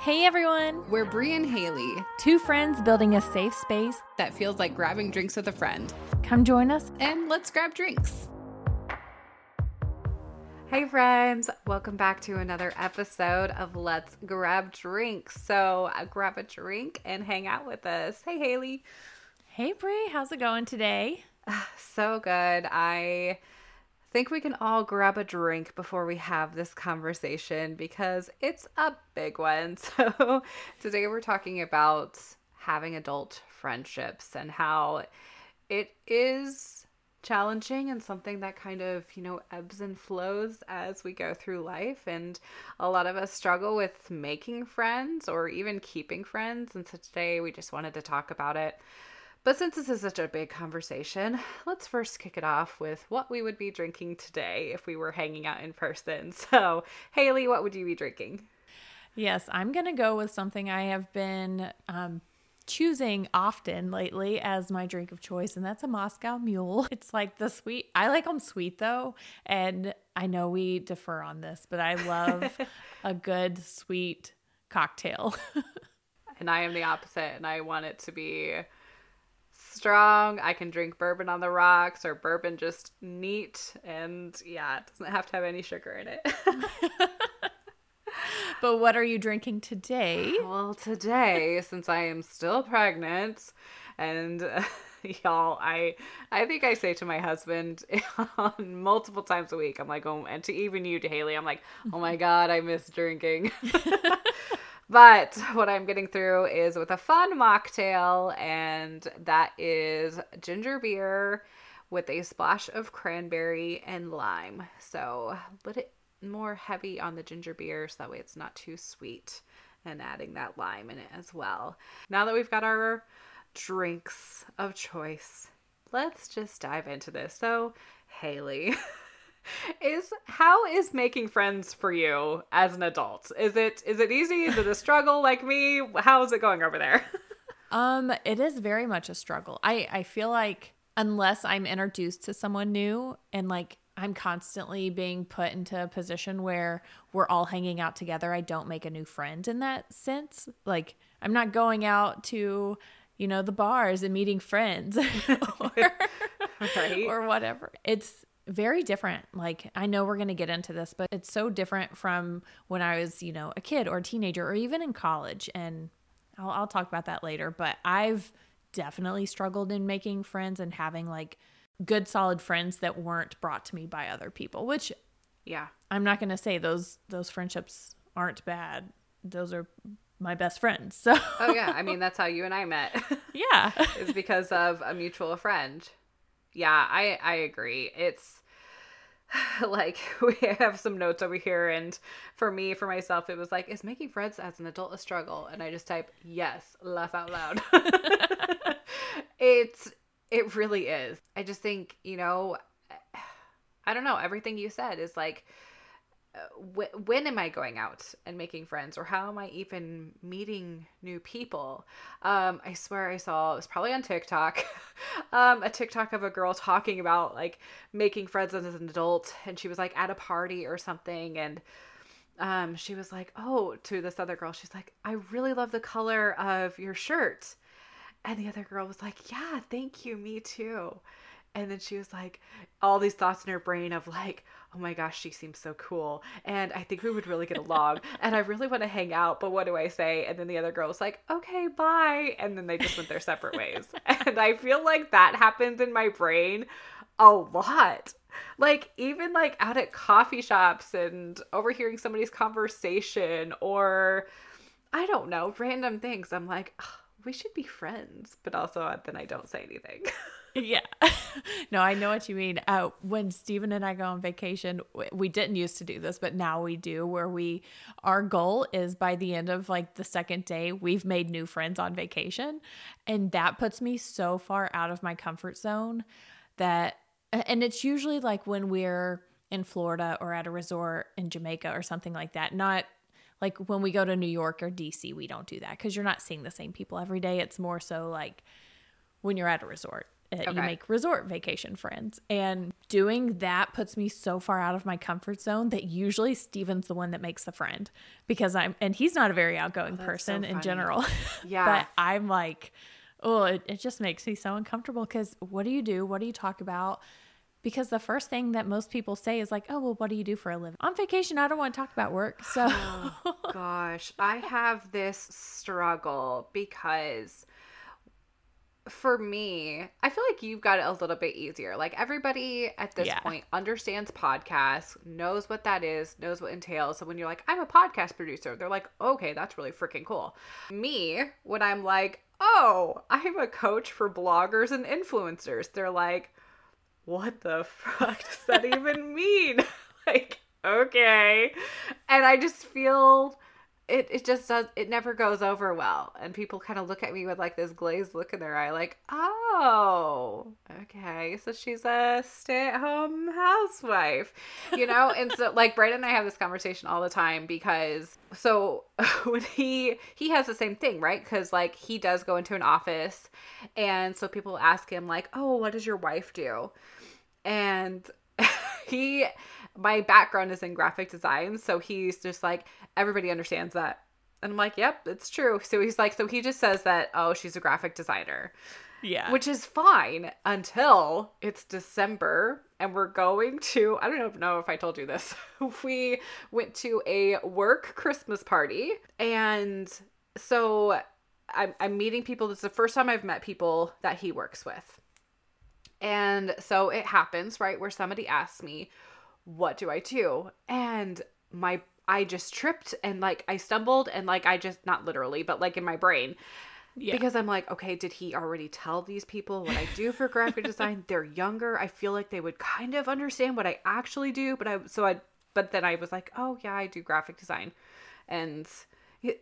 Hey everyone! We're Brie and Haley, two friends building a safe space that feels like grabbing drinks with a friend. Come join us and let's grab drinks. Hey friends, welcome back to another episode of Let's Grab Drinks. So, uh, grab a drink and hang out with us. Hey Haley. Hey Brie, how's it going today? so good. I think we can all grab a drink before we have this conversation because it's a big one. So, today we're talking about having adult friendships and how it is challenging and something that kind of, you know, ebbs and flows as we go through life. And a lot of us struggle with making friends or even keeping friends. And so today we just wanted to talk about it but since this is such a big conversation, let's first kick it off with what we would be drinking today if we were hanging out in person. So, Haley, what would you be drinking? Yes, I'm going to go with something I have been um, choosing often lately as my drink of choice, and that's a Moscow Mule. It's like the sweet, I like them sweet though, and I know we defer on this, but I love a good sweet cocktail. and I am the opposite, and I want it to be strong. I can drink bourbon on the rocks or bourbon just neat. And yeah, it doesn't have to have any sugar in it. but what are you drinking today? Well, today, since I am still pregnant and. Uh, y'all i i think i say to my husband multiple times a week i'm like oh and to even you to haley i'm like oh my god i miss drinking but what I'm getting through is with a fun mocktail, and that is ginger beer with a splash of cranberry and lime. So, a little more heavy on the ginger beer so that way it's not too sweet, and adding that lime in it as well. Now that we've got our drinks of choice, let's just dive into this. So, Haley. is how is making friends for you as an adult? Is it is it easy? Is it a struggle like me? How is it going over there? um, it is very much a struggle. I I feel like unless I'm introduced to someone new and like I'm constantly being put into a position where we're all hanging out together, I don't make a new friend in that sense. Like I'm not going out to you know the bars and meeting friends or, right. or whatever. It's very different. Like, I know we're going to get into this, but it's so different from when I was, you know, a kid or a teenager or even in college. And I'll, I'll talk about that later. But I've definitely struggled in making friends and having like good, solid friends that weren't brought to me by other people, which, yeah, I'm not going to say those, those friendships aren't bad. Those are my best friends. So, oh, yeah. I mean, that's how you and I met. Yeah. it's because of a mutual friend. Yeah, I, I agree. It's, like we have some notes over here and for me for myself it was like is making friends as an adult a struggle? And i just type yes laugh out loud. It's it really is. I just think you know i don't know everything you said is like when am I going out and making friends, or how am I even meeting new people? Um, I swear I saw it was probably on TikTok, um, a TikTok of a girl talking about like making friends as an adult, and she was like at a party or something, and um, she was like, "Oh," to this other girl, she's like, "I really love the color of your shirt," and the other girl was like, "Yeah, thank you, me too." And then she was like, all these thoughts in her brain of like, oh my gosh, she seems so cool. And I think we would really get along. and I really want to hang out, but what do I say? And then the other girl was like, okay, bye. And then they just went their separate ways. and I feel like that happens in my brain a lot. Like, even like out at coffee shops and overhearing somebody's conversation or I don't know, random things. I'm like, oh, we should be friends. But also, then I don't say anything. yeah. no, I know what you mean. Uh, when Stephen and I go on vacation, we didn't used to do this, but now we do, where we, our goal is by the end of like the second day, we've made new friends on vacation. And that puts me so far out of my comfort zone that, and it's usually like when we're in Florida or at a resort in Jamaica or something like that, not like when we go to New York or DC, we don't do that because you're not seeing the same people every day. It's more so like when you're at a resort Uh, Okay. You make resort vacation friends. And doing that puts me so far out of my comfort zone that usually Steven's the one that makes the friend because I'm, and he's not a very outgoing that's person so in general. Yeah. but I'm like, oh, it, it just makes me so uncomfortable because what do you do? What do you talk about? Because the first thing that most people say is like, oh, well, what do you do for a living? On vacation, I don't want to talk about work. So, Gosh, I have this struggle because for me, I feel like you've got it a little bit easier. Like everybody at this Yeah. point understands podcasts, knows what that is, knows what entails. So when you're like, I'm a podcast producer, they're like, okay, that's really freaking cool. Me, when I'm like, oh, I'm a coach for bloggers and influencers, they're like, what the fuck does that even mean? like, okay. And I just feel it it just does it never goes over well. And people kind of look at me with like this glazed look in their eye, like, oh, okay. So she's a stay-at-home housewife. You know? and so like Brandon and I have this conversation all the time because so when he he has the same thing, right? Because like he does go into an office and so people ask him, like, oh, what does your wife do? and he my background is in graphic design so he's just like everybody understands that. And i'm like yep it's true. So he's like so he just says that oh she's a graphic designer. Yeah. which is fine until it's december and we're going to i don't know- if i told you this we went to a work christmas party. And so I'm, I'm meeting people. This is the first time i've met people that he works with. And so it happens, right, where somebody asks me, What do I do? And my I just tripped and like I stumbled and like I just not literally, but like in my brain. yeah. Because I'm like, okay, did he already tell these people what I do for graphic design? They're younger. I feel like they would kind of understand what I actually do, but I so I but then I was like, oh yeah, I do graphic design. And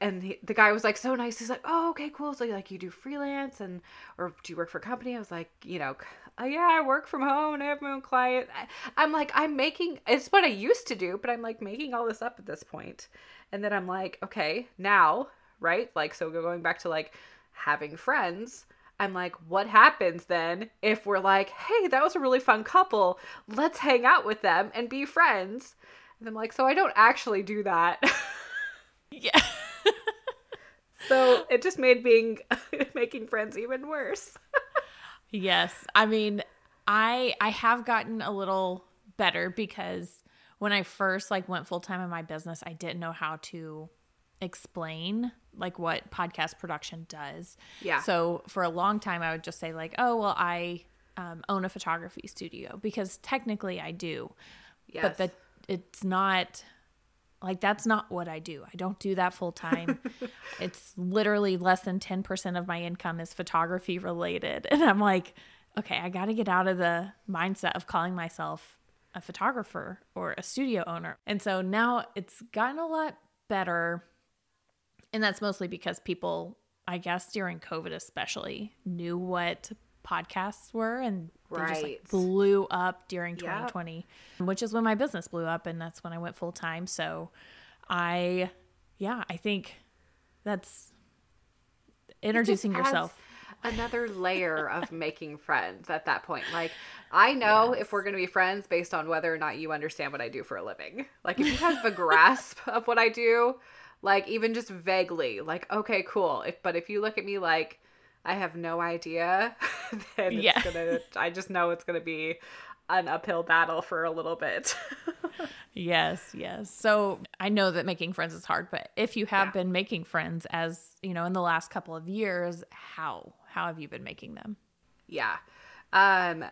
and he, the guy was like so nice. He's like, "Oh, okay, cool. So like you do freelance and or do you work for a company?" I was like, "You know, uh, yeah, I work from home and I have my own client." I- I'm like, I'm making it's what I used to do, but I'm like making all this up at this point. And then I'm like, okay, now, right? Like so going back to like having friends. I'm like, what happens then if we're like, hey, that was a really fun couple. Let's hang out with them and be friends. And I'm like, so I don't actually do that. yeah. So it just made being making friends even worse. Yes. I mean, I I have gotten a little better because when I first like went full time in my business, I didn't know how to explain like what podcast production does. Yeah. So for a long time I would just say like, "Oh, well, I um, own a photography studio" because technically I do. Yes. But that it's not like that's not what I do. I don't do that full time. it's literally less than 10% of my income is photography related. And I'm like, okay, I got to get out of the mindset of calling myself a photographer or a studio owner. And so now it's gotten a lot better. And that's mostly because people, I guess during COVID especially, knew what podcasts were and they just like Right. blew up during Yep. 2020, which is when my business blew up and that's when I went full time. So I yeah, I think that's introducing yourself. another layer of making friends at that point. Like, I know if we're going to be friends based on whether or not you understand what I do for a living. Like, if you have a grasp of what I do, like, even just vaguely, like, okay, cool. If, but if you look at me like I have no idea, it's Yeah. gonna, I just know it's going to be an uphill battle for a little bit. Yes, yes. So I know that making friends is hard, but if you have Yeah. been making friends as, you know, in the last couple of years, how how have you been making them? yeah. Um,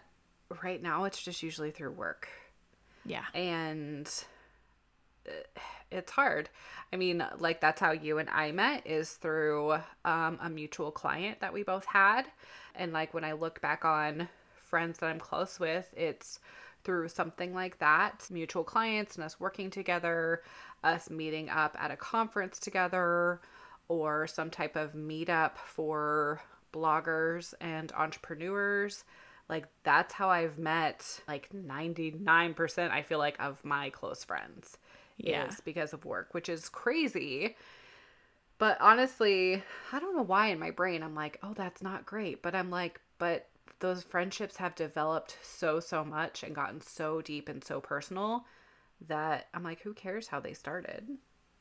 right now, it's just usually through work. Yeah. and uh, it's hard. I mean, like that's how you and I met is through um, a mutual client that we both had, and like when I look back on friends that I'm close with, it's through something like that, mutual clients and us working together, us meeting up at a conference together, or some type of meetup for bloggers and entrepreneurs. Like that's how i've met like 99% i feel like of my close friends Yeah. is because of work which is crazy but honestly i don't know why in my brain i'm like oh that's not great but i'm like but those friendships have developed so so much and gotten so deep and so personal that I'm like, who cares how they started?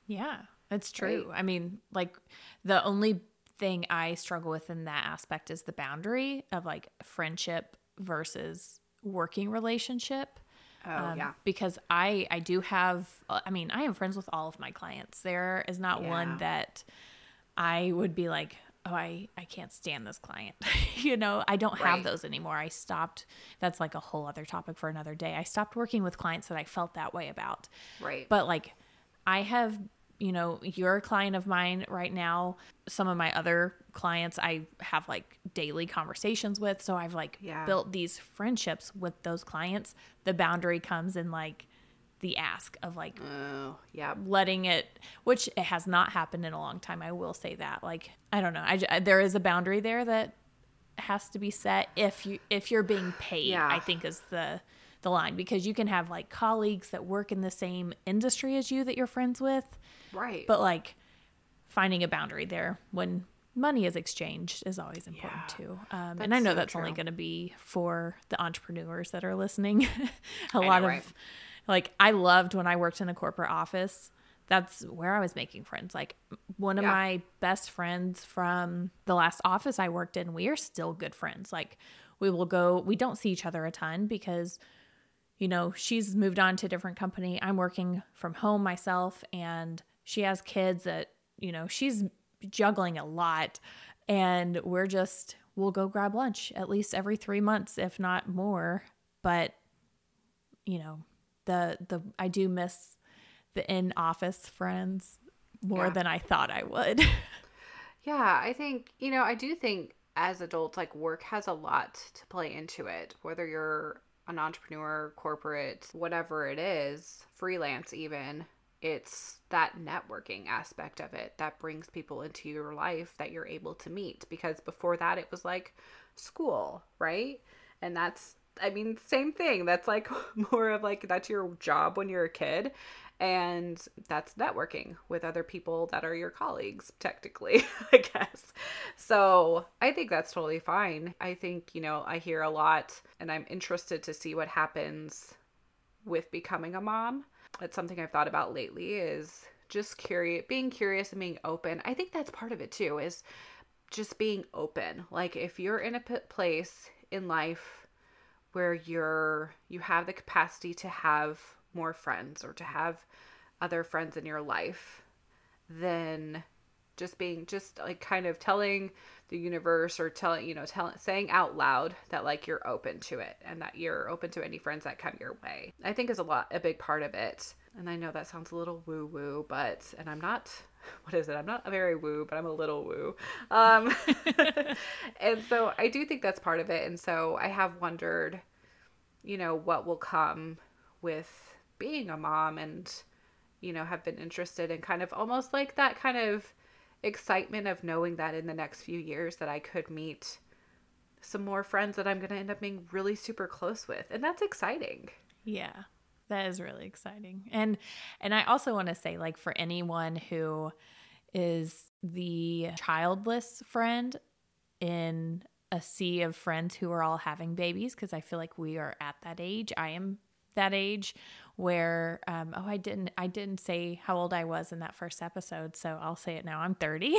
Yeah, it's true. Right. I mean, like the only thing I struggle with in that aspect is the boundary of like friendship versus working relationship. Oh um, yeah. Because I I do have I mean I am friends with all of my clients. There is not yeah. one that I would be like oh I I can't stand this client. you know I don't right. have those anymore. I stopped. That's like a whole other topic for another day. I stopped working with clients that I felt that way about. Right. But like I have you know, you're a client of mine right now. Some of my other clients I have like daily conversations with. So I've like yeah. built these friendships with those clients. The boundary comes in like the ask of like, oh, yeah, letting it, which it has not happened in a long time. I will say that. Like, I don't know. I, there is a boundary there that has to be set if you, if you're being paid, yeah. I think is the, the line because you can have like colleagues that work in the same industry as you that you're friends with. Right. But like finding a boundary there when money is exchanged is always important yeah, too. Um, and I know so that's true. only going to be for the entrepreneurs that are listening. a lot know, of right? like I loved when I worked in a corporate office. That's where I was making friends. Like one of yeah. my best friends from the last office I worked in, we are still good friends. Like we will go, we don't see each other a ton because you know, she's moved on to a different company. I'm working from home myself and she has kids that, you know, she's juggling a lot and we're just we'll go grab lunch at least every 3 months if not more. But you know, the the I do miss the in office friends more yeah. than I thought I would. yeah, I think, you know, I do think as adults like work has a lot to play into it whether you're an entrepreneur, corporate, whatever it is, freelance even, it's that networking aspect of it that brings people into your life that you're able to meet because before that it was like school, right? And that's I mean, same thing. That's like more of like that's your job when you're a kid and that's networking with other people that are your colleagues technically i guess so i think that's totally fine i think you know i hear a lot and i'm interested to see what happens with becoming a mom it's something i've thought about lately is just curious being curious and being open. I think that's part of it too is just being open. Like if you're in a place in life where you're you have the capacity to have more friends or to have other friends in your life than just being just like kind of telling the universe or telling you know telling saying out loud that like you're open to it and that you're open to any friends that come your way. I think is a lot a big part of it. And i know that sounds a little woo woo but and i'm not what is it? I'm not a very woo but i'm a little woo. Um and so i do think that's part of it. And so i have wondered you know what will come with being a mom and you know have been interested in kind of almost like that kind of excitement of knowing that in the next few years that I could meet some more friends that I'm going to end up being really super close with and that's exciting. Yeah. That is really exciting. And and I also want to say like for anyone who is the childless friend in a sea of friends who are all having babies because I feel like we are at that age. I am that age where um, oh I didn't I didn't say how old I was in that first episode, so I'll say it now. I'm 30.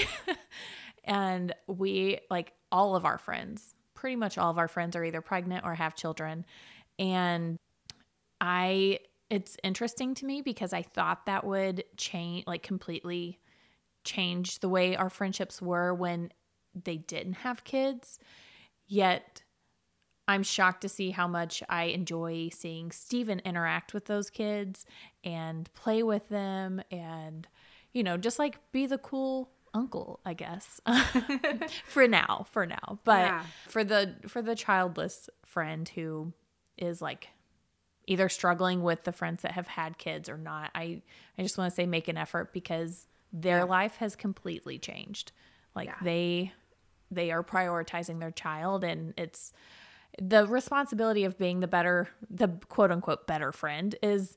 and we like all of our friends, pretty much all of our friends are either pregnant or have children. And I it's interesting to me because I thought that would change like completely change the way our friendships were when they didn't have kids. Yet I'm shocked to see how much I enjoy seeing Steven interact with those kids and play with them and, you know, just like be the cool uncle, I guess. for now, for now. But yeah. for the for the childless friend who is like either struggling with the friends that have had kids or not, I I just want to say make an effort because their yeah. life has completely changed. Like yeah. they they are prioritizing their child and it's the responsibility of being the better, the quote unquote better friend is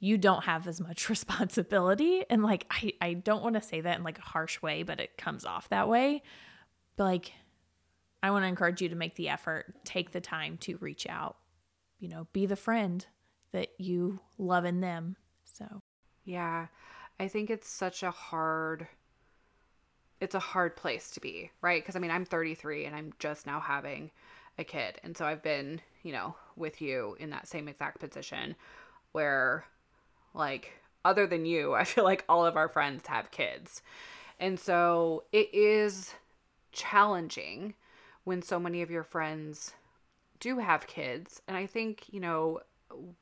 you don't have as much responsibility. And like, I, I don't want to say that in like a harsh way, but it comes off that way. But like, I want to encourage you to make the effort, take the time to reach out, you know, be the friend that you love in them. So, yeah, I think it's such a hard it's a hard place to be, right? Because I mean, I'm 33 and I'm just now having a kid. And so I've been, you know, with you in that same exact position where, like, other than you, I feel like all of our friends have kids. And so it is challenging when so many of your friends do have kids. And I think, you know,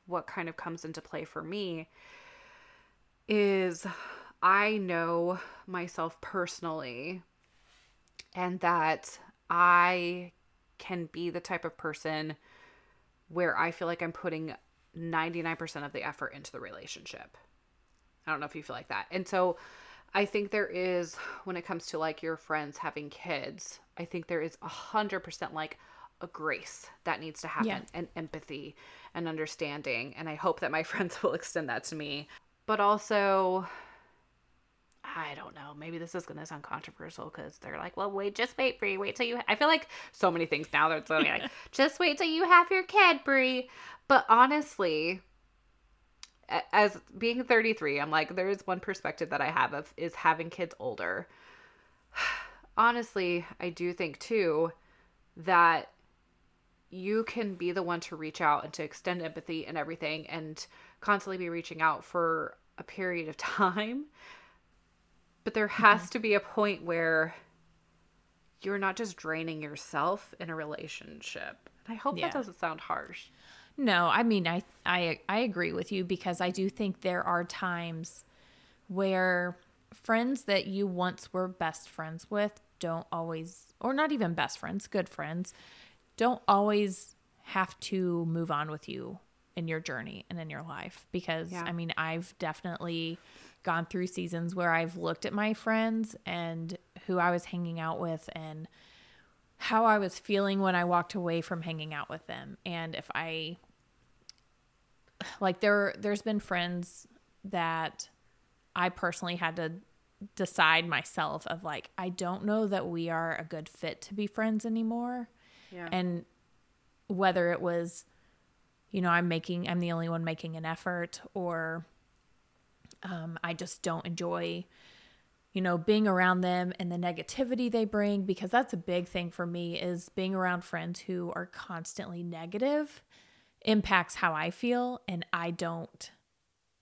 what kind of comes into play for me is I know myself personally and that I can be the type of person where I feel like I'm putting 99% of the effort into the relationship. I don't know if you feel like that. And so I think there is, when it comes to like your friends having kids, I think there is a hundred percent like a grace that needs to happen yeah. and empathy and understanding. And I hope that my friends will extend that to me. But also, I don't know. Maybe this is going to sound controversial because they're like, well, wait, just wait, Brie. Wait till you. I feel like so many things now. They're like, just wait till you have your kid, Brie. But honestly, as being 33, I'm like, there is one perspective that I have of is having kids older. honestly, I do think too that you can be the one to reach out and to extend empathy and everything and constantly be reaching out for a period of time but there has mm-hmm. to be a point where you're not just draining yourself in a relationship. And I hope yeah. that doesn't sound harsh. No, I mean I I I agree with you because I do think there are times where friends that you once were best friends with don't always or not even best friends, good friends, don't always have to move on with you in your journey and in your life because yeah. I mean I've definitely gone through seasons where I've looked at my friends and who I was hanging out with and how I was feeling when I walked away from hanging out with them. And if I like there there's been friends that I personally had to decide myself of like I don't know that we are a good fit to be friends anymore. Yeah. And whether it was you know, I'm making I'm the only one making an effort or um, I just don't enjoy, you know, being around them and the negativity they bring because that's a big thing for me is being around friends who are constantly negative impacts how I feel and I don't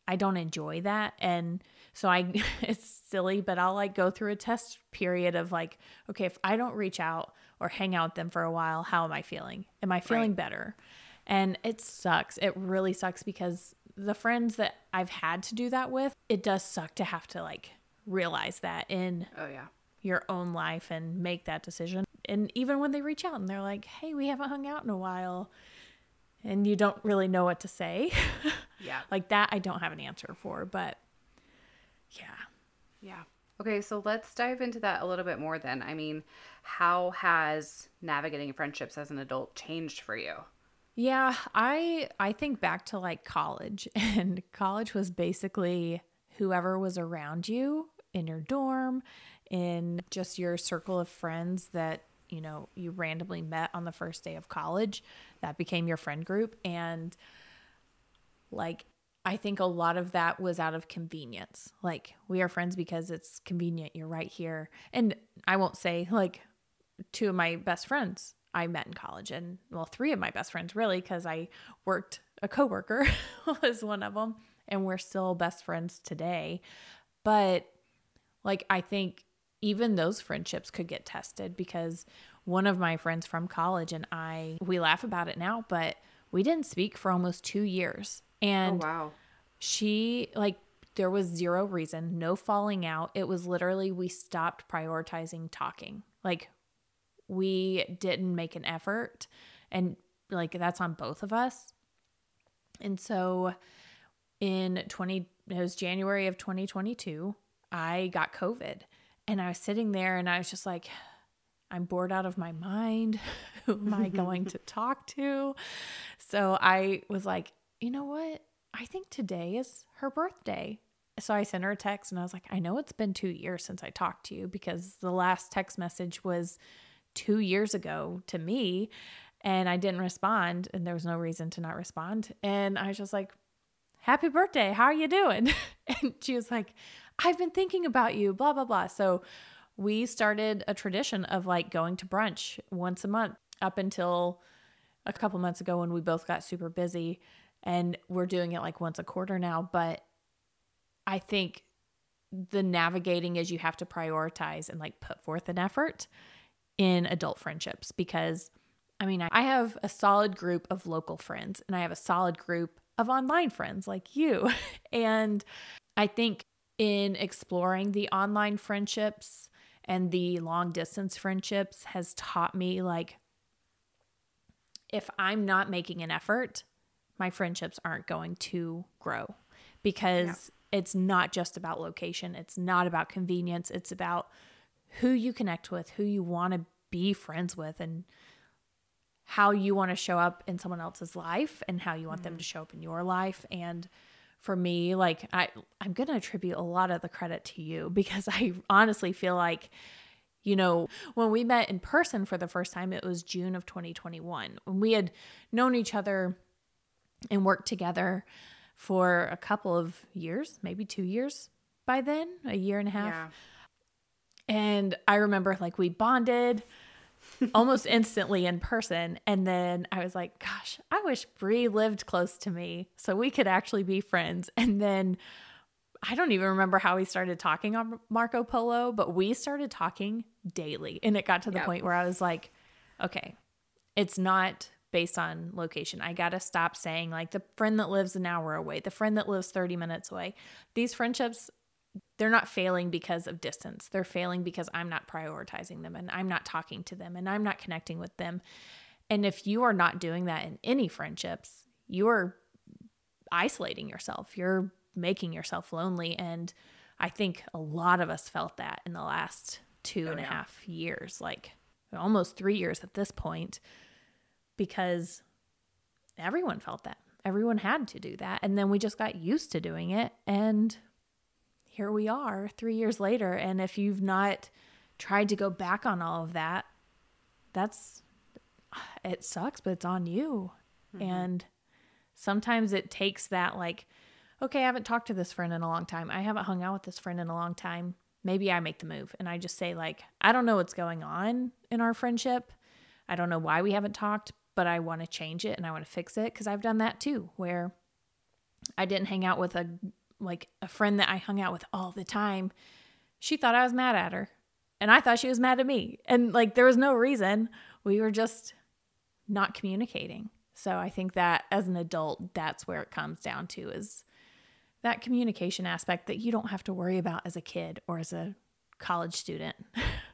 I don't enjoy that and so I it's silly but I'll like go through a test period of like okay if I don't reach out or hang out with them for a while how am I feeling? Am I feeling right. better? And it sucks. It really sucks because the friends that I've had to do that with, it does suck to have to like realize that in oh yeah your own life and make that decision. And even when they reach out and they're like, "Hey, we haven't hung out in a while." And you don't really know what to say. Yeah. like that I don't have an answer for, but yeah. Yeah. Okay, so let's dive into that a little bit more then. I mean, how has navigating friendships as an adult changed for you? Yeah, I I think back to like college and college was basically whoever was around you in your dorm, in just your circle of friends that, you know, you randomly met on the first day of college, that became your friend group and like I think a lot of that was out of convenience. Like we are friends because it's convenient, you're right here. And I won't say like two of my best friends I met in college. And well, three of my best friends really, because I worked, a coworker was one of them, and we're still best friends today. But like, I think even those friendships could get tested because one of my friends from college and I, we laugh about it now, but we didn't speak for almost two years. Oh, and oh, wow. she, like, there was zero reason, no falling out. It was literally we stopped prioritizing talking. Like we didn't make an effort. And like that's on both of us. And so in 20 it was january of 2022 i got covid. And i was sitting there and i was just like i'm bored out of my mind. Who am i going to talk to? So i was like you know what? I think today is her birthday. So I sent her a text and I was like, I know it's been two years since I talked to you because the last text message was two years ago to me and I didn't respond and there was no reason to not respond. And I was just like, Happy birthday. How are you doing? and she was like, I've been thinking about you, blah, blah, blah. So we started a tradition of like going to brunch once a month up until a couple months ago when we both got super busy. And we're doing it like once a quarter now. But I think the navigating is you have to prioritize and like put forth an effort in adult friendships because I mean, I have a solid group of local friends and I have a solid group of online friends like you. and I think in exploring the online friendships and the long distance friendships has taught me like if I'm not making an effort, my friendships aren't going to grow because yeah. it's not just about location, it's not about convenience, it's about who you connect with, who you want to be friends with and how you want to show up in someone else's life and how you want mm-hmm. them to show up in your life and for me like i i'm going to attribute a lot of the credit to you because i honestly feel like you know when we met in person for the first time it was june of 2021 when we had known each other and worked together for a couple of years maybe two years by then a year and a half yeah. And i remember like we bonded almost instantly in person. And then I was like, gosh, I wish Brie lived close to me so we could actually be friends. And then I don't even remember how we started talking on Marco Polo, but we started talking daily. And it got to the yep. point where I was like, okay, it's not based on location. I got to stop saying like the friend that lives an hour away, the friend that lives 30 minutes away. These friendships they're not failing because of distance. They're failing because I'm not prioritizing them and I'm not talking to them and I'm not connecting with them. And if you are not doing that in any friendships, you're isolating yourself. You're making yourself lonely. And I think a lot of us felt that in the last two oh, and a yeah. half years, like almost three years at this point, because everyone felt that. Everyone had to do that. And then we just got used to doing it. And here we are three years later. And if you've not tried to go back on all of that, that's it sucks, but it's on you. Mm-hmm. And sometimes it takes that, like, okay, I haven't talked to this friend in a long time. I haven't hung out with this friend in a long time. Maybe I make the move and I just say, like, I don't know what's going on in our friendship. I don't know why we haven't talked, but I want to change it and I want to fix it because I've done that too, where I didn't hang out with a like a friend that I hung out with all the time, she thought I was mad at her. And I thought she was mad at me. And like there was no reason. We were just not communicating. So I think that as an adult, that's where it comes down to is that communication aspect that you don't have to worry about as a kid or as a college student.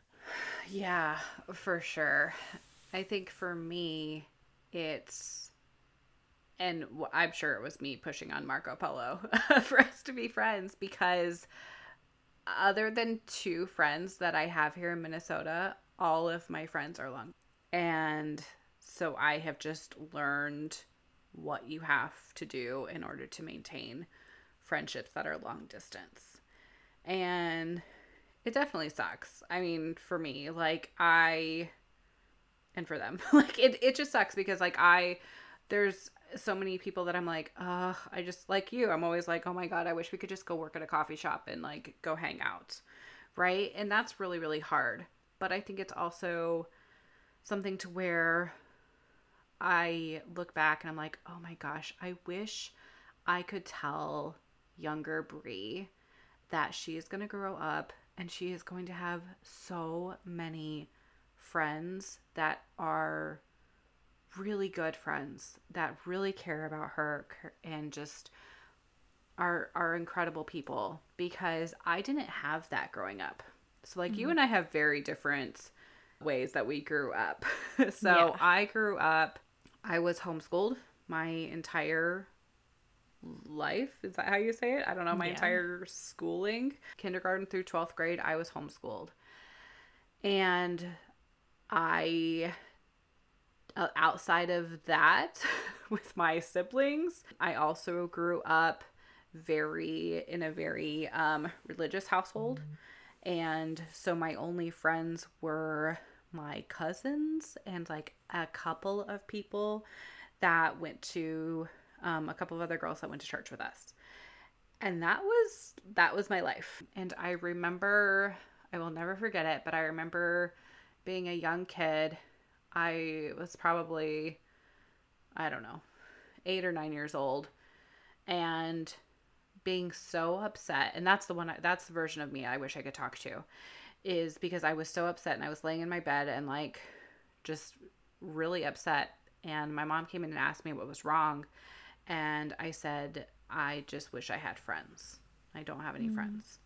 yeah, for sure. I think for me, it's and I'm sure it was me pushing on Marco Polo for us to be friends because other than two friends that I have here in Minnesota, all of my friends are long. And so I have just learned what you have to do in order to maintain friendships that are long distance. And it definitely sucks. I mean, for me, like I and for them, like it it just sucks because like I there's so many people that I'm like, uh, I just like you. I'm always like, oh my God, I wish we could just go work at a coffee shop and like go hang out. Right. And that's really, really hard. But I think it's also something to where I look back and I'm like, oh my gosh, I wish I could tell younger Brie that she is going to grow up and she is going to have so many friends that are really good friends that really care about her and just are are incredible people because I didn't have that growing up. So like mm-hmm. you and I have very different ways that we grew up. so yeah. I grew up I was homeschooled my entire life. Is that how you say it? I don't know, my yeah. entire schooling, kindergarten through 12th grade, I was homeschooled. And I outside of that with my siblings i also grew up very in a very um, religious household. And so my only friends were my cousins and like a couple of people that went to um, a couple of other girls that went to church with us. And that was that was my life. And i remember i will never forget it but i remember being a young kid i was probably i don't know eight or nine years old and being so upset and that's the one I, that's the version of me i wish i could talk to is because i was so upset and i was laying in my bed and like just really upset and my mom came in and asked me what was wrong and i said I just wish I had friends. I don't have any mm. friends.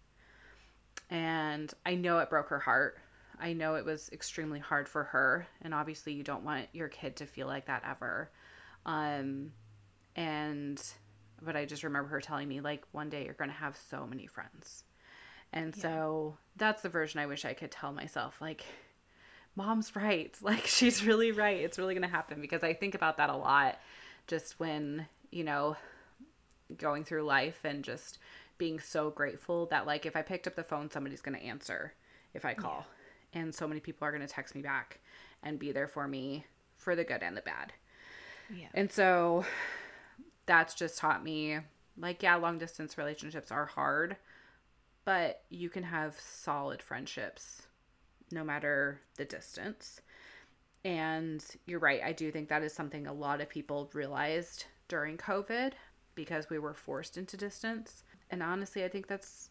And I know it broke her heart. I know it was extremely hard for her. And obviously, you don't want your kid to feel like that ever. Um, and, but I just remember her telling me, like, one day you're going to have so many friends. And yeah. so that's the version I wish I could tell myself. Like, mom's right. Like, she's really right. It's really going to happen because I think about that a lot just when, you know, going through life and just being so grateful that like if I picked up the phone somebody's going to answer if I call. Yeah. And so many people are going to text me back and be there for me for the good and the bad. Yeah. And so that's just taught me like yeah, long distance relationships are hard, but you can have solid friendships no matter the distance. And you're right, I do think that is something a lot of people realized during COVID because we were forced into distance. And honestly, I think that's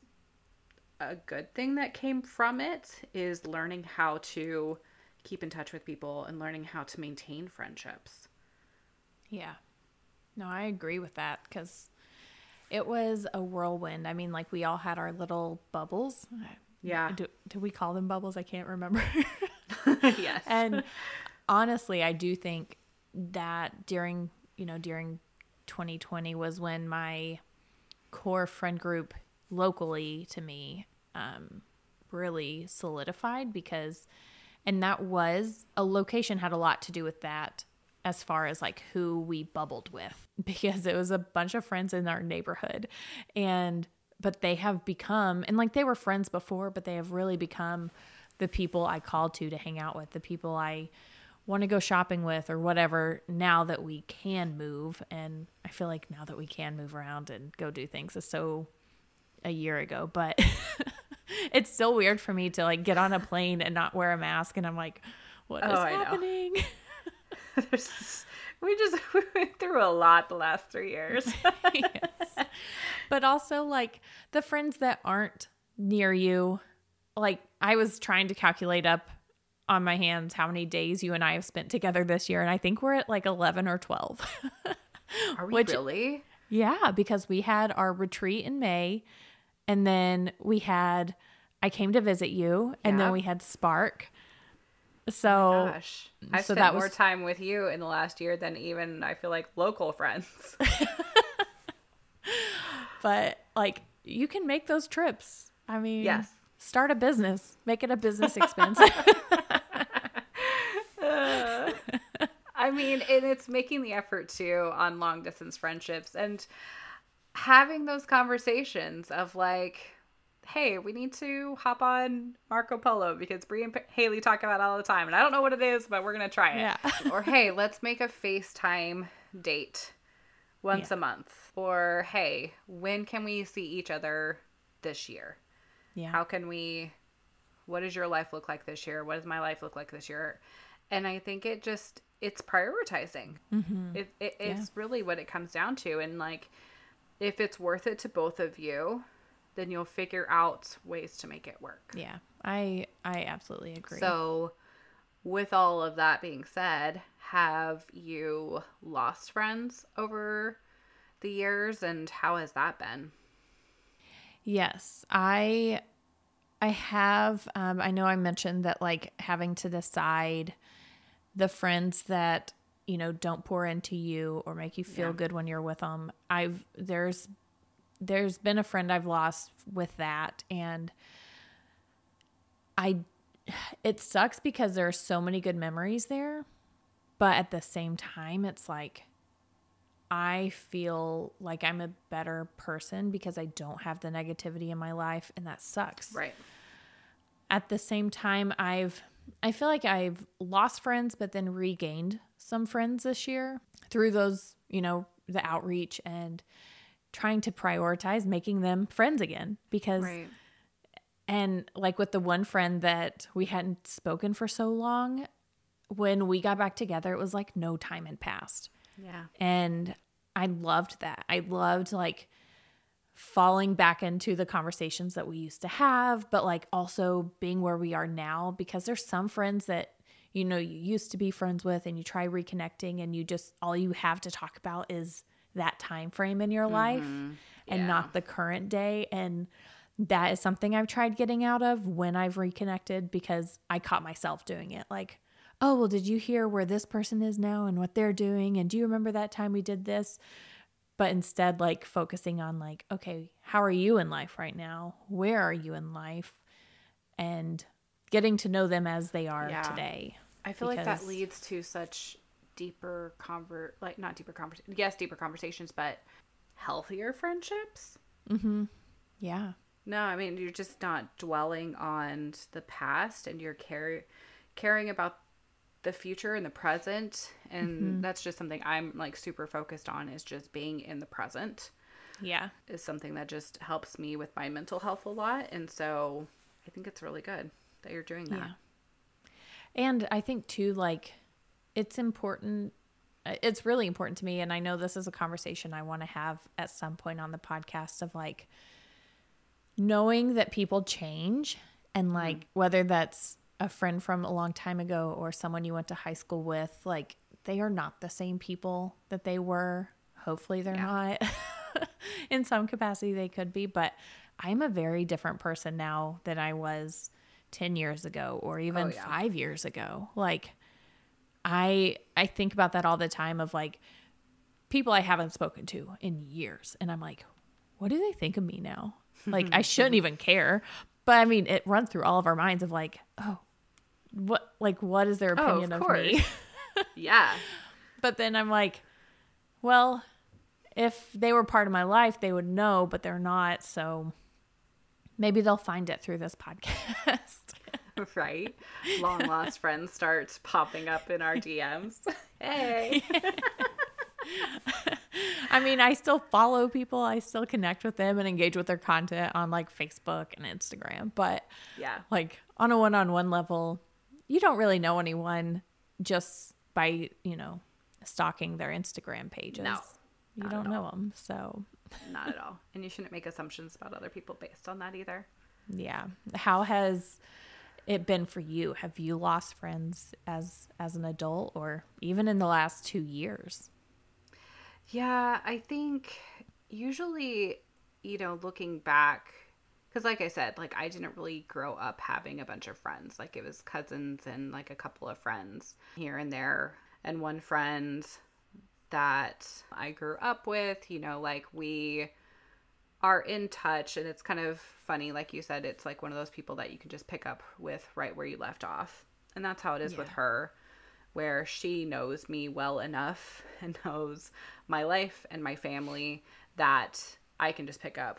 a good thing that came from it is learning how to keep in touch with people and learning how to maintain friendships. Yeah. No, I agree with that cuz it was a whirlwind. I mean, like we all had our little bubbles. Yeah. Do, do we call them bubbles? I can't remember. yes. And honestly, I do think that during, you know, during 2020 was when my core friend group locally to me um, really solidified because, and that was a location had a lot to do with that as far as like who we bubbled with because it was a bunch of friends in our neighborhood. And but they have become and like they were friends before but they have really become the people I called to to hang out with the people I want to go shopping with or whatever now that we can move. And i feel like now that we can move around and go do things is so a year ago but it's still weird for me to like get on a plane and not wear a mask and i'm like what is oh, happening we just we went through a lot the last three years yes. but also like the friends that aren't near you like i was trying to calculate up on my hands how many days you and I have spent together this year, and I think we're at like 11 or 12. Are we Which, really? Yeah, because we had our retreat in May, and then we had, I came to visit you, and then we had Spark. So, oh gosh, mm, I so spent that was, more time with you in the last year than even I feel like local friends. but like, you can make those trips. I mean, yes, start a business, make it a business expense. I mean, and it's making the effort too on long distance friendships and having those conversations of like, hey, we need to hop on Marco Polo because Brie and Haley talk about it all the time. And I don't know what it is, but we're going to try it. Yeah. or hey, let's make a FaceTime date once yeah. a month. Or hey, when can we see each other this year? Yeah. How can we, what does your life look like this year? What does my life look like this year? And I think it just, it's prioritizing. Mm-hmm. It, it it's yeah. really what it comes down to. And like, if it's worth it to both of you, then you'll figure out ways to make it work. Yeah, I I absolutely agree. So, with all of that being said, have you lost friends over the years, and how has that been? Yes, I I have. Um, I know I mentioned that like having to decide the friends that you know don't pour into you or make you feel yeah. good when you're with them i've there's there's been a friend i've lost with that and i it sucks because there are so many good memories there but at the same time it's like i feel like i'm a better person because i don't have the negativity in my life and that sucks. Right. At the same time i've I feel like I've lost friends, but then regained some friends this year through those, you know, the outreach and trying to prioritize making them friends again because Right. and like with the one friend that we hadn't spoken for so long when we got back together it was like no time had passed Yeah. and I loved that. I loved like falling back into the conversations that we used to have, but like also being where we are now because there's some friends that you know you used to be friends with and you try reconnecting and you just all you have to talk about is that time frame in your mm-hmm. life and Yeah. not the current day and that is something I've tried getting out of when I've reconnected because I caught myself doing it like oh, well, did you hear where this person is now and what they're doing? And do you remember that time we did this? But instead, like focusing on, like, okay, how are you in life right now? Where are you in life? And getting to know them as they are Yeah. today. I feel like that leads to such deeper convert like not deeper conversation yes deeper conversations but healthier friendships mm-hmm Yeah. no i mean you're just not dwelling on the past and you're care- caring about the future and the present and that's just something i'm like super focused on is just being in the present Yeah. is something that just helps me with my mental health a lot and so i think it's really good that you're doing that Yeah. And I think too, like, it's important. uh, It's really important to me. And I know this is a conversation I want to have at some point on the podcast of like knowing that people change and like whether that's a friend from a long time ago or someone you went to high school with, like, they are not the same people that they were. Hopefully, they're not. In some capacity, they could be, but I'm a very different person now than I was 10 years ago or even Oh, yeah. five years ago. Like, I I think about that all the time of like people I haven't spoken to in years and I'm like what do they think of me now? Like I shouldn't even care. But I mean it runs through all of our minds of like oh what like what is their Oh, of opinion of, me? yeah but then I'm like well if they were part of my life they would know but they're not so maybe they'll find it through this podcast. right? Long lost friends start popping up in our DMs. Hey. I mean, I still follow people. I still connect with them and engage with their content on like Facebook and Instagram. But Yeah. like on a one on one level, you don't really know anyone just by, you know, stalking their Instagram pages. No, you don't know them. So, Not at all. And you shouldn't make assumptions about other people based on that either. yeah. How has it been for you? Have you lost friends as as an adult or even in the last 2 years? Yeah, I think usually, you know, looking back, because like I said, like I didn't really grow up having a bunch of friends. Like it was cousins and like a couple of friends here and there. And one friend that I grew up with, you know, like we are in touch and it's kind of funny like you said it's like one of those people that you can just pick up with right where you left off and that's how it is with her where she knows me well enough and knows my life and my family that I can just pick up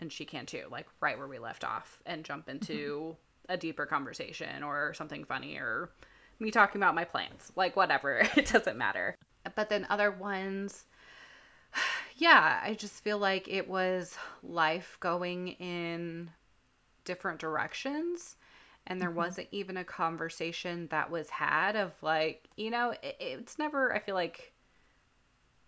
and she can too like right where we left off and jump into mm-hmm. a deeper conversation or something funny or me talking about my plans like whatever. It doesn't matter. But then other ones yeah, I just feel like it was life going in different directions. And there mm-hmm. wasn't even a conversation that was had of like, you know, it, it's never, I feel like,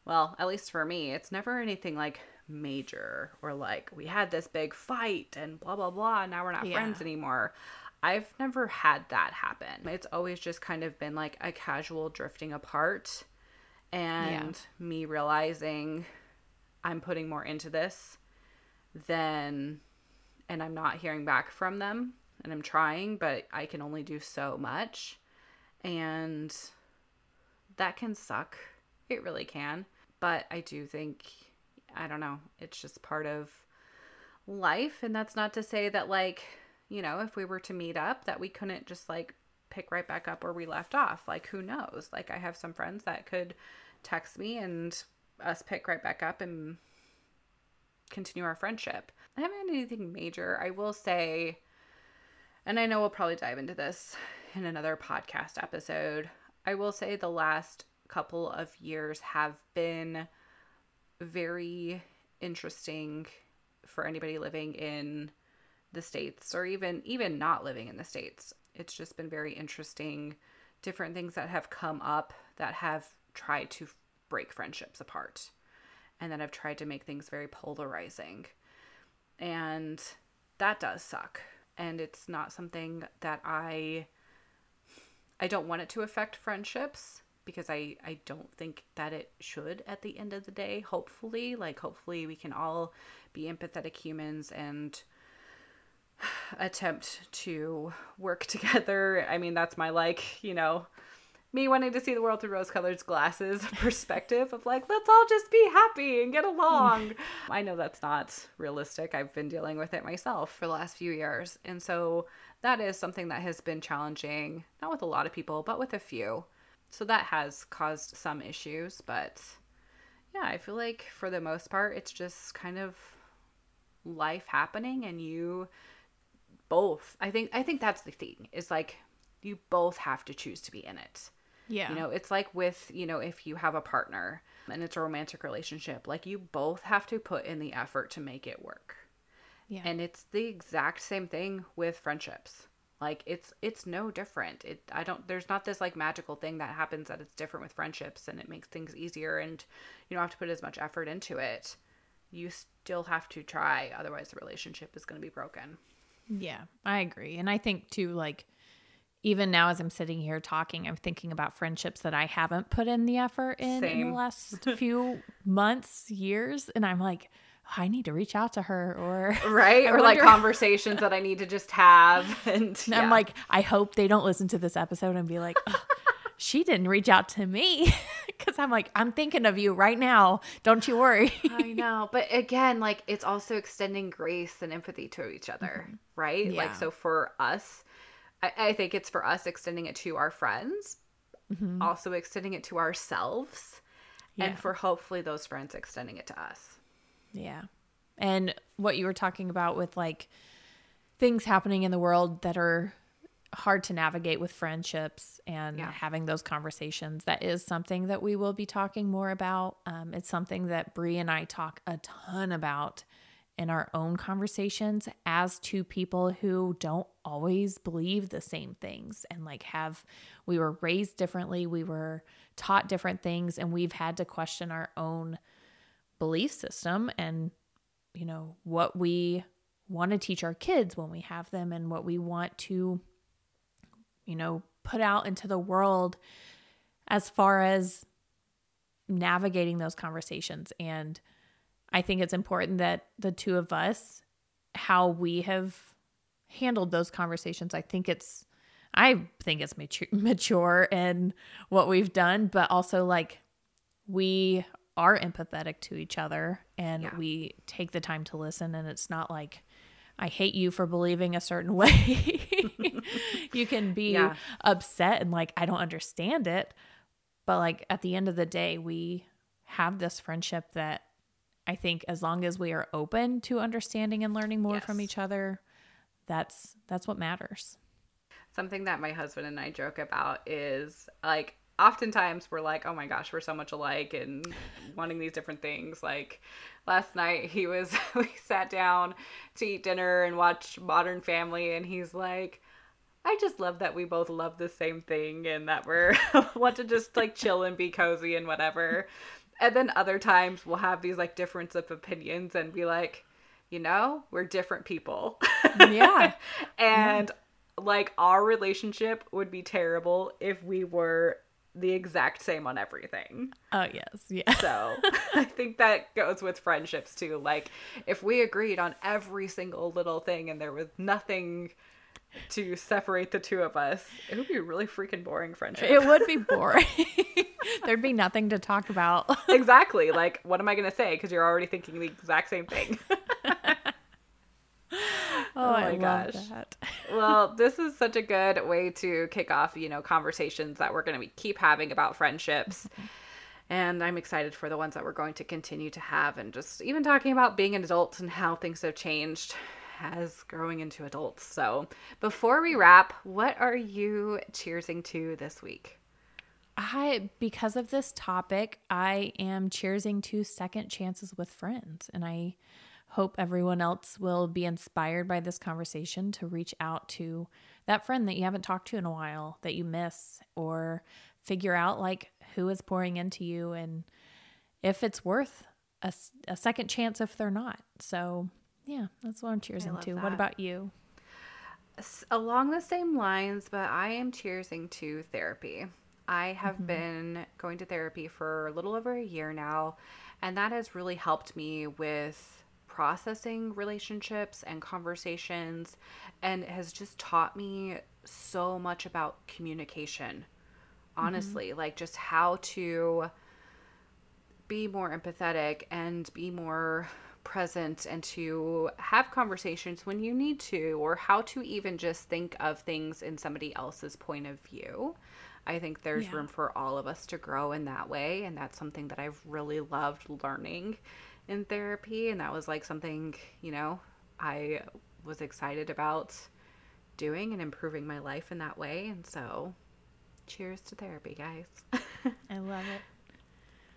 well, at least for me, it's never anything like major or like we had this big fight and blah, blah, blah. Now we're not Yeah. friends anymore. I've never had that happen. It's always just kind of been like a casual drifting apart and me realizing I'm putting more into this than and I'm not hearing back from them and I'm trying but I can only do so much and that can suck it really can but I do think I don't know it's just part of life and that's not to say that like you know if we were to meet up that we couldn't just like pick right back up where we left off like who knows like I have some friends that could text me and us pick right back up and continue our friendship. I haven't had anything major. I will say, and I know we'll probably dive into this in another podcast episode, I will say the last couple of years have been very interesting for anybody living in the states or even even not living in the states. It's just been very interesting different things that have come up that have tried to break friendships apart and that have tried to make things very polarizing. And that does suck. And it's not something that I I don't want it to affect friendships because I I don't think that it should at the end of the day. Hopefully, like hopefully we can all be empathetic humans and attempt to work together. I mean, that's my like, you know, me wanting to see the world through rose colored glasses perspective of like, let's all just be happy and get along. I know that's not realistic. I've been dealing with it myself for the last few years. And so that is something that has been challenging, not with a lot of people, but with a few. So that has caused some issues. But yeah, I feel like for the most part, it's just kind of life happening and you both i think i think that's the thing is like you both have to choose to be in it Yeah. you know it's like with you know if you have a partner and it's a romantic relationship like you both have to put in the effort to make it work yeah. and it's the exact same thing with friendships like it's it's no different it i don't there's not this like magical thing that happens that it's different with friendships and it makes things easier and you don't have to put as much effort into it you still have to try otherwise the relationship is going to be broken Yeah, I agree. And I think too, like, even now as I'm sitting here talking, I'm thinking about friendships that I haven't put in the effort in in the last few months, years. And I'm like, I need to reach out to her or right or like conversations that i need to just have and I'm like, I hope they don't listen to this episode and be like, "Ugh, she didn't reach out to me. Cause I'm like, I'm thinking of you right now. Don't you worry. I know. But again, like it's also extending grace and empathy to each other, mm-hmm. right? Yeah. Like, so for us, I, I think it's for us extending it to our friends, mm-hmm. also extending it to ourselves, Yeah. and for hopefully those friends extending it to us. Yeah. And what you were talking about with like things happening in the world that are hard to navigate with friendships and Yeah. having those conversations, that is something that we will be talking more about. Um, it's something that Bree and I talk a ton about in our own conversations as two people who don't always believe the same things and like have we were raised differently we were taught different things and we've had to question our own belief system and you know what we want to teach our kids when we have them and what we want to you know put out into the world as far as navigating those conversations. And i think it's important that the two of us how we have handled those conversations i think it's i think it's mature, mature in what we've done but also like we are empathetic to each other and Yeah. we take the time to listen and it's not like I hate you for believing a certain way. you can be Yeah. upset and like I don't understand it, but like at the end of the day we have this friendship that I think as long as we are open to understanding and learning more from each other, that's that's what matters. Something that my husband and I joke about is like oftentimes we're like, oh my gosh, we're so much alike and wanting these different things. Like last night he was we sat down to eat dinner and watch Modern Family and he's like I just love that we both love the same thing and that we're want to just like chill and be cozy and whatever. And then other times we'll have these like difference of opinions and be like, you know, we're different people. Yeah. and like our relationship would be terrible if we were the exact same on everything. Oh yes. Yeah. So I think that goes with friendships too. Like if we agreed on every single little thing and there was nothing to separate the two of us, it would be a really freaking boring friendship. It would be boring. There'd be nothing to talk about. exactly. Like what am I going to say cuz you're already thinking the exact same thing. Oh, my I gosh. Well, this is such a good way to kick off, you know, conversations that we're going to keep having about friendships. And I'm excited for the ones that we're going to continue to have and just even talking about being an adult and how things have changed as growing into adults. So, before we wrap, what are you cheersing to this week? I because of this topic, I am cheersing to second chances with friends and I hope everyone else will be inspired by this conversation to reach out to that friend that you haven't talked to in a while that you miss or figure out like who is pouring into you and if it's worth a, a second chance if they're not. So, yeah, that's what I'm cheersing to. That. What about you? Along the same lines, but I am cheersing to therapy. I have mm-hmm. been going to therapy for a little over a year now, and that has really helped me with processing relationships and conversations and has just taught me so much about communication. Mm-hmm. Honestly, mm-hmm. like just how to be more empathetic and be more present and to have conversations when you need to, or how to even just think of things in somebody else's point of view. I think there's yeah. room for all of us to grow in that way. And that's something that I've really loved learning in therapy. And that was like something, you know, I was excited about doing and improving my life in that way. And so, cheers to therapy, guys. I love it.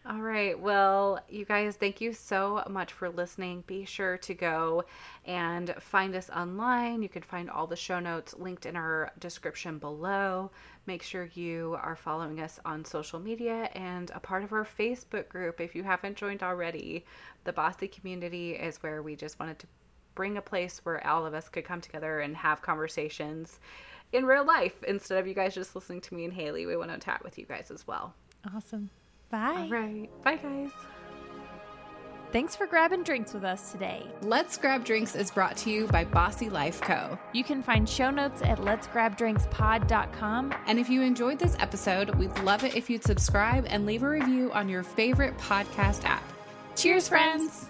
All right. Well, you guys, thank you so much for listening. Be sure to go and find us online. You can find all the show notes linked in our description below. Make sure you are following us on social media and a part of our Facebook group if you haven't joined already. The Bossy community is where we just wanted to bring a place where all of us could come together and have conversations in real life instead of you guys just listening to me and Haley. We want to chat with you guys as well. Awesome. Bye. All right. Bye, guys. Thanks for grabbing drinks with us today. Let's Grab Drinks is brought to you by Bossy Life Co. You can find show notes at letsgrabdrinkspod.com. And if you enjoyed this episode, we'd love it if you'd subscribe and leave a review on your favorite podcast app. Cheers, friends.